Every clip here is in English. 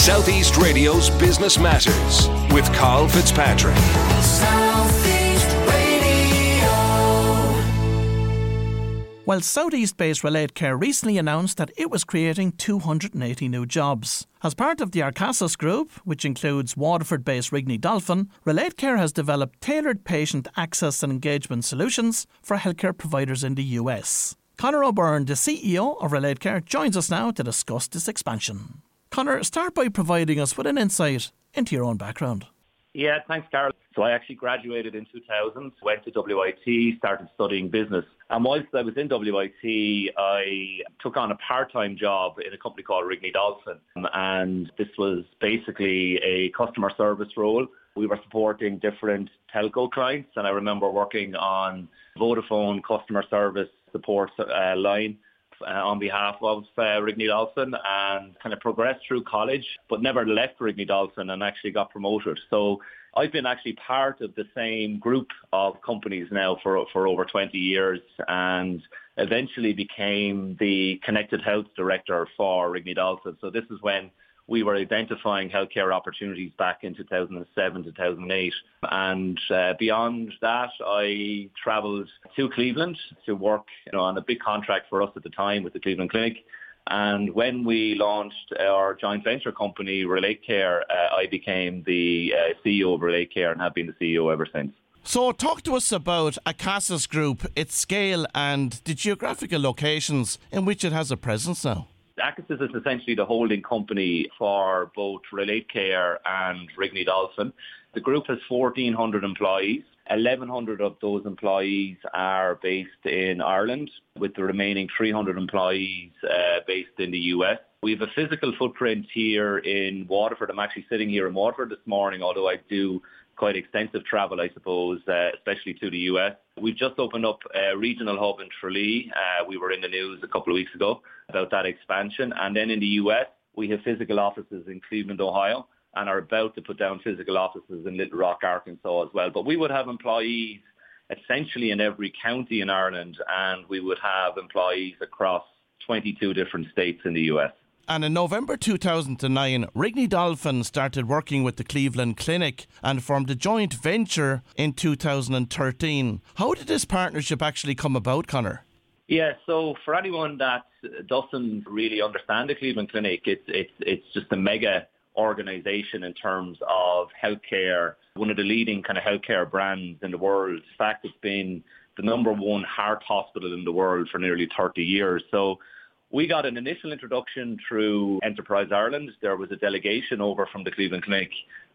Southeast Radio's Business Matters with Carl Fitzpatrick. Well, Southeast based Relate Care recently announced that it was creating 280 new jobs. As part of the Arcasas Group, which includes Waterford based Rigney Dolphin, Relate Care has developed tailored patient access and engagement solutions for healthcare providers in the US. Conor O'Byrne, the CEO of Relate Care, joins us now to discuss this expansion. Conor, start by providing us with an insight into your own background. Yeah, thanks, Carl. So I actually graduated in 2000, went to WIT, started studying business. And whilst I was in WIT, I took on a part-time job in a company called Rigney Dolphin. And this was basically a customer service role. We were supporting different telco clients. And I remember working on Vodafone customer service support uh, line on behalf of uh, Rigney Dolphin and kind of progressed through college, but never left Rigney Dolphin and actually got promoted. So I've been actually part of the same group of companies now for for over 20 years and eventually became the connected health director for Rigney Dolphin. So this is when we were identifying healthcare opportunities back in 2007, 2008. And uh, beyond that, I travelled to Cleveland to work you know, on a big contract for us at the time with the Cleveland Clinic. And when we launched our joint venture company, Relate Care, uh, I became the uh, CEO of Relate Care and have been the CEO ever since. So, talk to us about Acasas Group, its scale, and the geographical locations in which it has a presence now. Acasas is essentially the holding company for both Relate Care and Rigney Dolphin. The group has 1,400 employees. 1,100 of those employees are based in Ireland, with the remaining 300 employees uh, based in the US. We have a physical footprint here in Waterford. I'm actually sitting here in Waterford this morning, although I do quite extensive travel, I suppose, uh, especially to the US. We've just opened up a regional hub in Tralee. Uh, we were in the news a couple of weeks ago about that expansion. And then in the US, we have physical offices in Cleveland, Ohio, and are about to put down physical offices in Little Rock, Arkansas as well. But we would have employees essentially in every county in Ireland, and we would have employees across 22 different states in the US. And in November 2009, Rigney Dolphin started working with the Cleveland Clinic and formed a joint venture in 2013. How did this partnership actually come about, Conor? Yeah, so for anyone that doesn't really understand the Cleveland Clinic, it's it's it's just a mega organization in terms of healthcare, one of the leading kind of healthcare brands in the world. In fact, it's been the number one heart hospital in the world for nearly 30 years. So we got an initial introduction through Enterprise Ireland. There was a delegation over from the Cleveland Clinic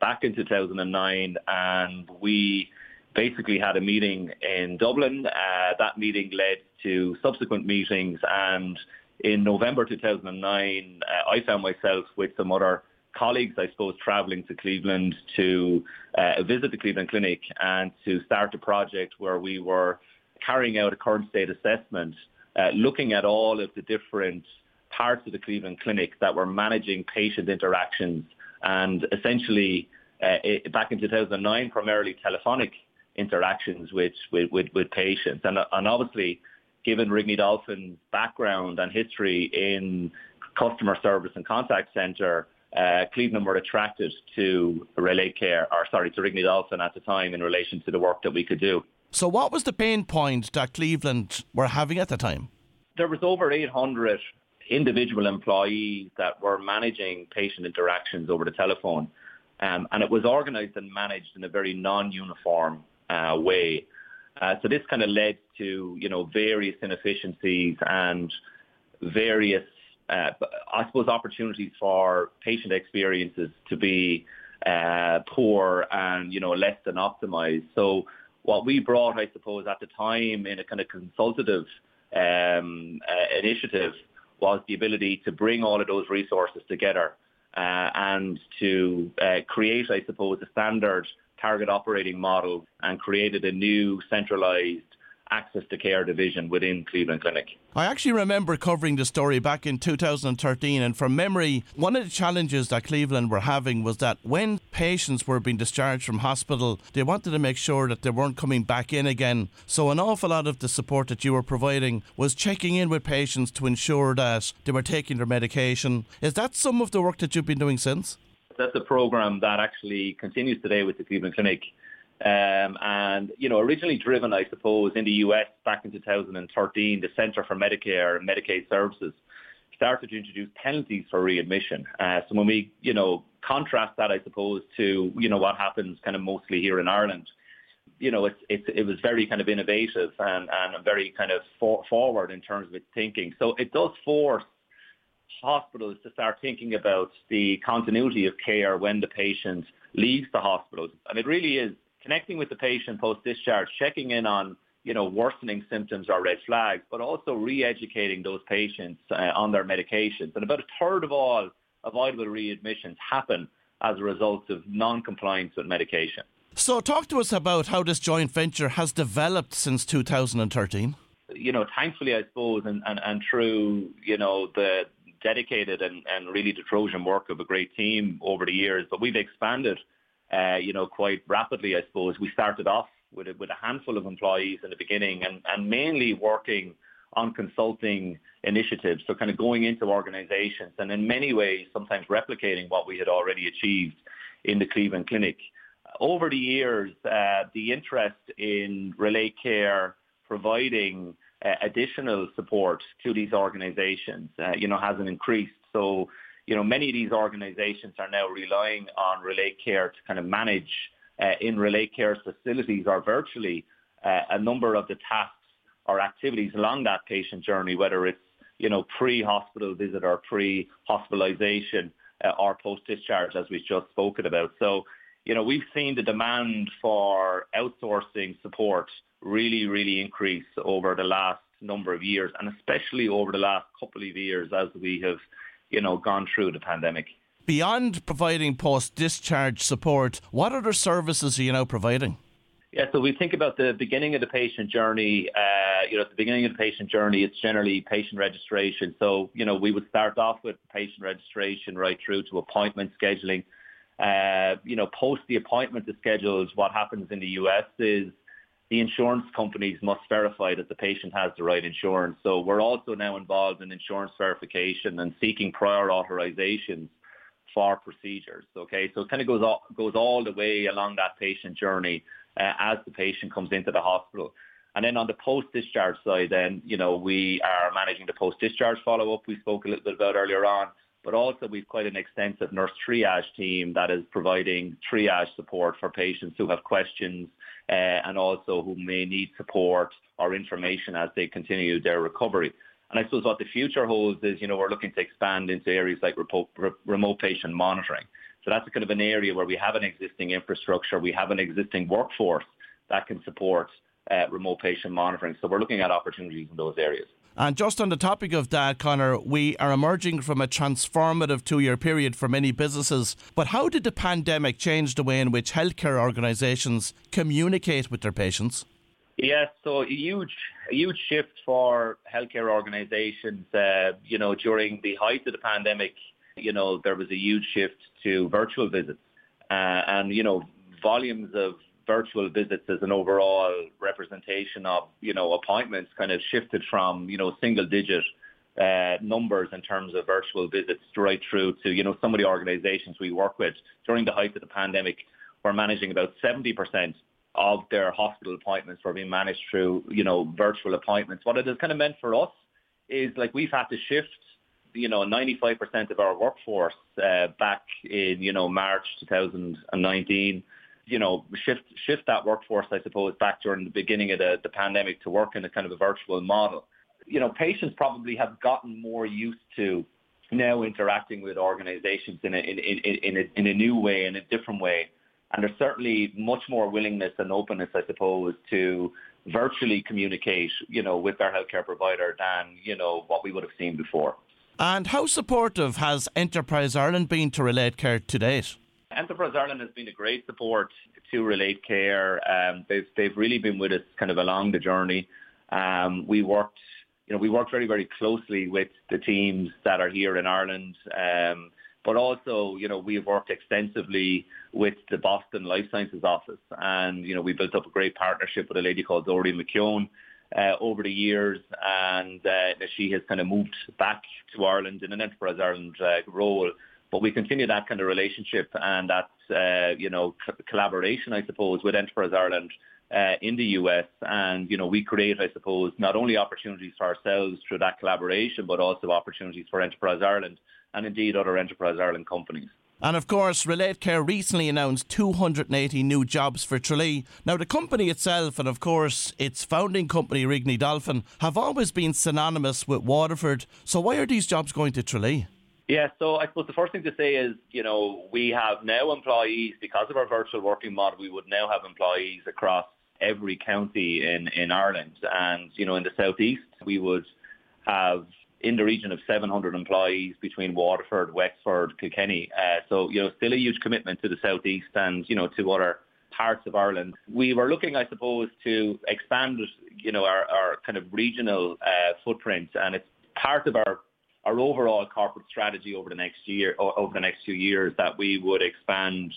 back in 2009 and we basically had a meeting in Dublin. Uh, that meeting led to subsequent meetings and in November 2009 uh, I found myself with some other colleagues, I suppose, travelling to Cleveland to uh, visit the Cleveland Clinic and to start a project where we were carrying out a current state assessment uh, looking at all of the different parts of the Cleveland Clinic that were managing patient interactions and essentially uh, it, back in 2009 primarily telephonic interactions with, with, with, with patients and, and obviously given Rigney Dolphin's background and history in customer service and contact centre uh, Cleveland were attracted to Relate Care, or sorry, to Rigney Dolphin at the time in relation to the work that we could do. So, what was the pain point that Cleveland were having at the time? There was over 800 individual employees that were managing patient interactions over the telephone, um, and it was organised and managed in a very non-uniform uh, way. Uh, so this kind of led to, you know, various inefficiencies and various, uh, I suppose, opportunities for patient experiences to be uh, poor and, you know, less than optimized. So what we brought, I suppose, at the time in a kind of consultative um, uh, initiative was the ability to bring all of those resources together uh, and to uh, create, I suppose, a standard target operating model and created a new centralized access to care division within Cleveland Clinic. I actually remember covering the story back in 2013, and from memory, one of the challenges that Cleveland were having was that when patients were being discharged from hospital, they wanted to make sure that they weren't coming back in again. So, an awful lot of the support that you were providing was checking in with patients to ensure that they were taking their medication. Is that some of the work that you've been doing since? That's a program that actually continues today with the Cleveland Clinic. Um, and, you know, originally driven, I suppose, in the US back in 2013, the Center for Medicare and Medicaid Services started to introduce penalties for readmission. Uh, so when we, you know, contrast that, I suppose, to, you know, what happens kind of mostly here in Ireland, you know, it's, it's, it was very kind of innovative and, and very kind of for, forward in terms of its thinking. So it does force hospitals to start thinking about the continuity of care when the patient leaves the hospital. And it really is connecting with the patient post-discharge, checking in on you know, worsening symptoms or red flags, but also re-educating those patients uh, on their medications. And about a third of all avoidable readmissions happen as a result of non-compliance with medication. So talk to us about how this joint venture has developed since 2013. You know, thankfully, I suppose, and, and, and through, you know, the dedicated and, and really the Trojan work of a great team over the years, but we've expanded uh, you know, quite rapidly, I suppose. We started off with a, with a handful of employees in the beginning and, and mainly working on consulting initiatives. So kind of going into organizations and in many ways sometimes replicating what we had already achieved in the Cleveland Clinic. Over the years, uh, the interest in Relate Care providing uh, additional support to these organizations, uh, you know, hasn't increased. So you know, many of these organizations are now relying on Relate Care to kind of manage uh, in Relate Care's facilities or virtually uh, a number of the tasks or activities along that patient journey, whether it's, you know, pre-hospital visit or pre-hospitalization uh, or post-discharge, as we've just spoken about. So, you know, we've seen the demand for outsourcing support really, really increase over the last number of years, and especially over the last couple of years as we have you know, gone through the pandemic. Beyond providing post-discharge support, what other services are you now providing? Yeah, so we think about the beginning of the patient journey. Uh, you know, at the beginning of the patient journey, it's generally patient registration. So, you know, we would start off with patient registration right through to appointment scheduling. Uh, you know, post the appointment to schedules, what happens in the US is the insurance companies must verify that the patient has the right insurance. So we're also now involved in insurance verification and seeking prior authorizations for procedures. Okay, so it kind of goes all, goes all the way along that patient journey uh, as the patient comes into the hospital. And then on the post-discharge side, then you know we are managing the post-discharge follow-up we spoke a little bit about earlier on, but also we've quite an extensive nurse triage team that is providing triage support for patients who have questions and also who may need support or information as they continue their recovery. And I suppose what the future holds is, you know, we're looking to expand into areas like remote patient monitoring. So that's kind of an area where we have an existing infrastructure, we have an existing workforce that can support uh, remote patient monitoring. So we're looking at opportunities in those areas. And just on the topic of that, Conor, we are emerging from a transformative two year period for many businesses. But how did the pandemic change the way in which healthcare organisations communicate with their patients? Yes, so a huge, a huge shift for healthcare organisations. Uh, you know, during the height of the pandemic, you know, there was a huge shift to virtual visits, uh, and you know, volumes of virtual visits as an overall representation of, you know, appointments kind of shifted from, you know, single digit uh, numbers in terms of virtual visits right through to, you know, some of the organizations we work with during the height of the pandemic were managing about 70% of their hospital appointments were being managed through, you know, virtual appointments. What it has kind of meant for us is like we've had to shift you know, 95% of our workforce uh, back in, you know, March 2019 you know, shift shift that workforce, I suppose, back during the beginning of the, the pandemic to work in a kind of a virtual model. You know, patients probably have gotten more used to now interacting with organizations in a, in, in, in, a, in a new way, in a different way. And there's certainly much more willingness and openness, I suppose, to virtually communicate, you know, with their healthcare provider than, you know, what we would have seen before. And how supportive has Enterprise Ireland been to Relate Care to date? Enterprise Ireland has been a great support to Relate Care. Um, they've they've really been with us kind of along the journey. Um, we worked, you know, we worked very, very closely with the teams that are here in Ireland. Um, but also, you know, we've worked extensively with the Boston Life Sciences office, and you know, we built up a great partnership with a lady called Dory McKeown uh, over the years, and uh, she has kind of moved back to Ireland in an Enterprise Ireland uh, role. But we continue that kind of relationship and that uh, you know c- collaboration, I suppose, with Enterprise Ireland uh, in the US. And, you know, we create, I suppose, not only opportunities for ourselves through that collaboration, but also opportunities for Enterprise Ireland and indeed other Enterprise Ireland companies. And of course, Relate Care recently announced 280 new jobs for Tralee. Now, the company itself and, of course, its founding company, Rigney Dolphin, have always been synonymous with Waterford. So, why are these jobs going to Tralee? Yeah, so I suppose the first thing to say is, you know, we have now employees, because of our virtual working model, we would now have employees across every county in, in Ireland. And, you know, in the southeast, we would have in the region of 700 employees between Waterford, Wexford, Kilkenny. Uh, so, you know, still a huge commitment to the southeast and, you know, to other parts of Ireland. We were looking, I suppose, to expand, you know, our, our kind of regional uh, footprint, and it's part of our our overall corporate strategy over the next year, or over the next few years, that we would expand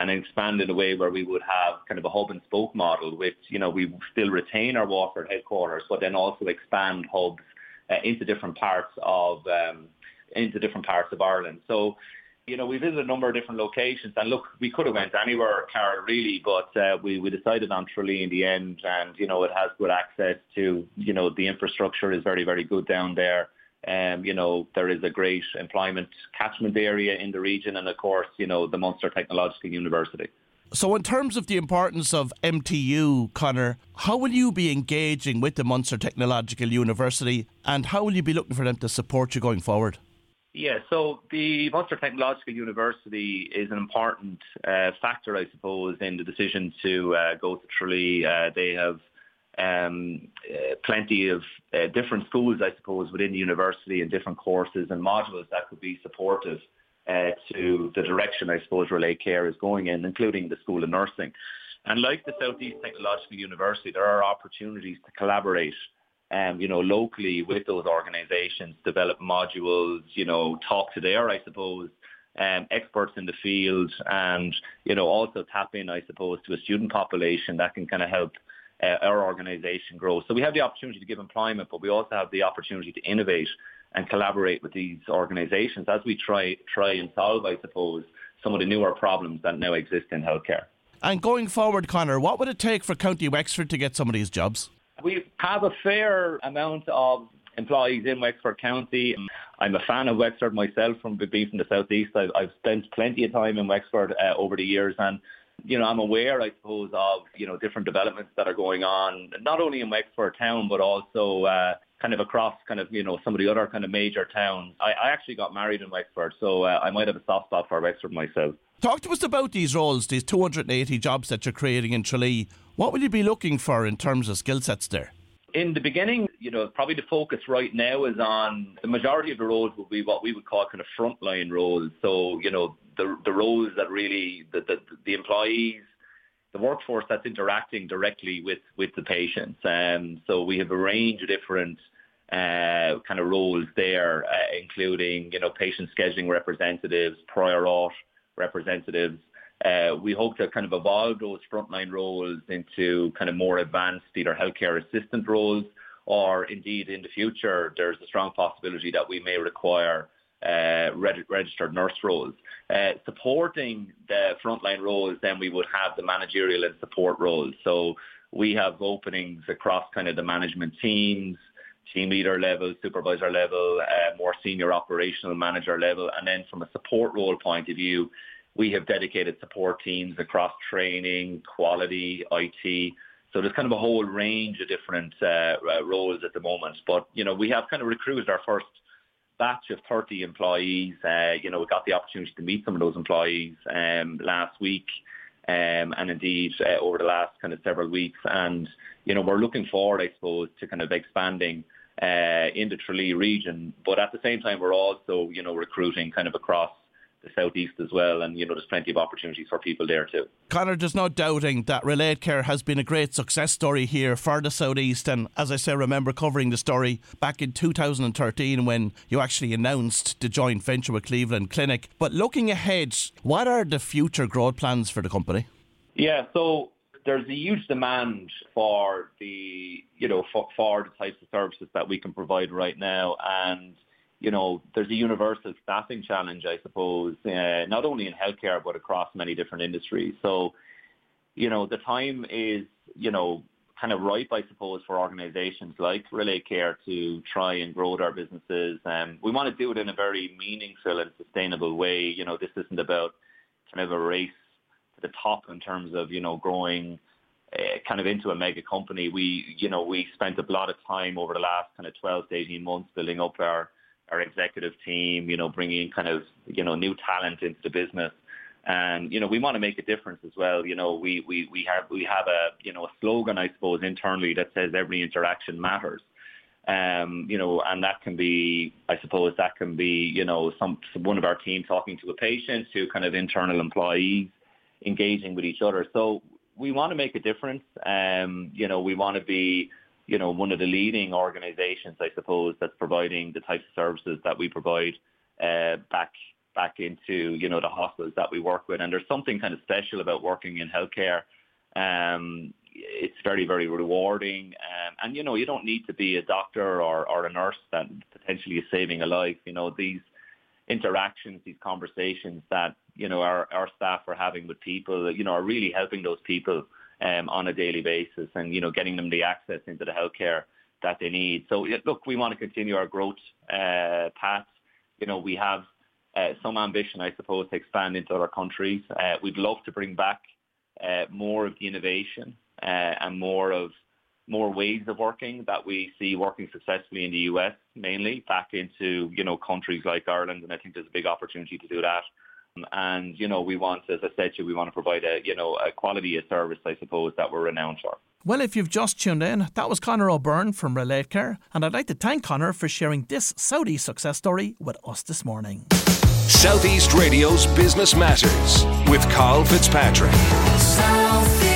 and expand in a way where we would have kind of a hub and spoke model, which you know we still retain our Waterford headquarters, but then also expand hubs uh, into different parts of um, into different parts of Ireland. So, you know, we visited a number of different locations, and look, we could have went anywhere, Carol, really, but uh, we we decided on Tralee in the end, and you know, it has good access to, you know, the infrastructure is very very good down there. Um, you know, there is a great employment catchment area in the region, and of course, you know, the Munster Technological University. So, in terms of the importance of MTU, Conor, how will you be engaging with the Munster Technological University and how will you be looking for them to support you going forward? Yeah, so the Munster Technological University is an important uh, factor, I suppose, in the decision to uh, go to Tralee. Uh, they have um, uh, plenty of uh, different schools, I suppose, within the university and different courses and modules that could be supportive uh, to the direction I suppose Relate Care is going in, including the School of Nursing. And like the Southeast Technological University, there are opportunities to collaborate, um, you know, locally with those organisations, develop modules, you know, talk to their, I suppose, um, experts in the field, and you know, also tap in, I suppose, to a student population that can kind of help uh, our organisation grows. So we have the opportunity to give employment, but we also have the opportunity to innovate and collaborate with these organisations as we try try and solve, I suppose, some of the newer problems that now exist in healthcare. And going forward, Conor, what would it take for County Wexford to get some of these jobs? We have a fair amount of employees in Wexford County. I'm a fan of Wexford myself from being from the southeast. I've, I've spent plenty of time in Wexford uh, over the years, and you know I'm aware, I suppose, of you know different developments that are going on, not only in Wexford town but also uh, kind of across kind of, you know, some of the other kind of major towns. I, I actually got married in Wexford, so uh, I might have a soft spot for Wexford myself. Talk to us about these roles, these 280 jobs that you're creating in Tralee. What will you be looking for in terms of skill sets there? In the beginning, you know, probably the focus right now is on the majority of the roles will be what we would call kind of frontline roles. So, you know, the the roles that really the the, the employees the workforce that's interacting directly with, with the patients. Um, so we have a range of different uh, kind of roles there, uh, including, you know, patient scheduling representatives, prior auth representatives. Uh, we hope to kind of evolve those frontline roles into kind of more advanced either healthcare assistant roles or indeed in the future there's a strong possibility that we may require uh, registered nurse roles. Uh, supporting the frontline roles, then we would have the managerial and support roles. So we have openings across kind of the management teams, team leader level, supervisor level, uh, more senior operational manager level. And then from a support role point of view, we have dedicated support teams across training, quality, IT. So there's kind of a whole range of different uh, roles at the moment. But, you know, we have kind of recruited our first batch of 30 employees. Uh, you know, we got the opportunity to meet some of those employees um, last week. Um, and indeed uh, over the last kind of several weeks. And, you know, we're looking forward, I suppose, to kind of expanding uh, in the Tralee region. But at the same time, we're also, you know, recruiting kind of across the southeast as well, and you know there's plenty of opportunities for people there too. Conor, there's no doubting that Relate Care has been a great success story here for the southeast, and as I say, remember covering the story back in 2013 when you actually announced the joint venture with Cleveland Clinic. But looking ahead, what are the future growth plans for the company? Yeah, so there's a huge demand for the you know for, for the types of services that we can provide right now, and you know, there's a universal staffing challenge, I suppose, uh, not only in healthcare but across many different industries. So, you know, the time is, you know, kind of ripe, I suppose, for organisations like Relate Care to try and grow their businesses. Um, we want to do it in a very meaningful and sustainable way. You know, this isn't about kind of a race to the top in terms of, you know, growing uh, kind of into a mega company. We, you know, we spent a lot of time over the last kind of 12 to 18 months building up our our executive team, you know, bringing kind of, you know, new talent into the business. And, you know, we want to make a difference as well. You know, we, we, we have, we have a, you know, a slogan, I suppose, internally that says every interaction matters. Um, you know, and that can be, I suppose, that can be, you know, some, some one of our team talking to a patient, to kind of internal employees engaging with each other. So we want to make a difference. Um, you know, we want to be you know, one of the leading organizations, I suppose, that's providing the types of services that we provide uh, back back into, you know, the hospitals that we work with. And there's something kind of special about working in healthcare. Um, it's very, very rewarding. Um, and, you know, you don't need to be a doctor or, or a nurse that potentially is saving a life. You know, these interactions, these conversations that, you know, our, our staff are having with people, you know, are really helping those people um, on a daily basis and, you know, getting them the access into the healthcare that they need. So, look, we want to continue our growth uh, path. You know, we have uh, some ambition, I suppose, to expand into other countries. Uh, we'd love to bring back uh, more of the innovation uh, and more of more ways of working that we see working successfully in the US mainly back into, you know, countries like Ireland. And I think there's a big opportunity to do that. Um, and, you know, we want, as I said to you, we want to provide a, you know, a quality of service, I suppose, that we're renowned for. Well, if you've just tuned in, that was Conor O'Byrne from Relate Care, and I'd like to thank Conor for sharing this Déise success story with us this morning. Southeast Radio's Business Matters with Carl Fitzpatrick. Southeast.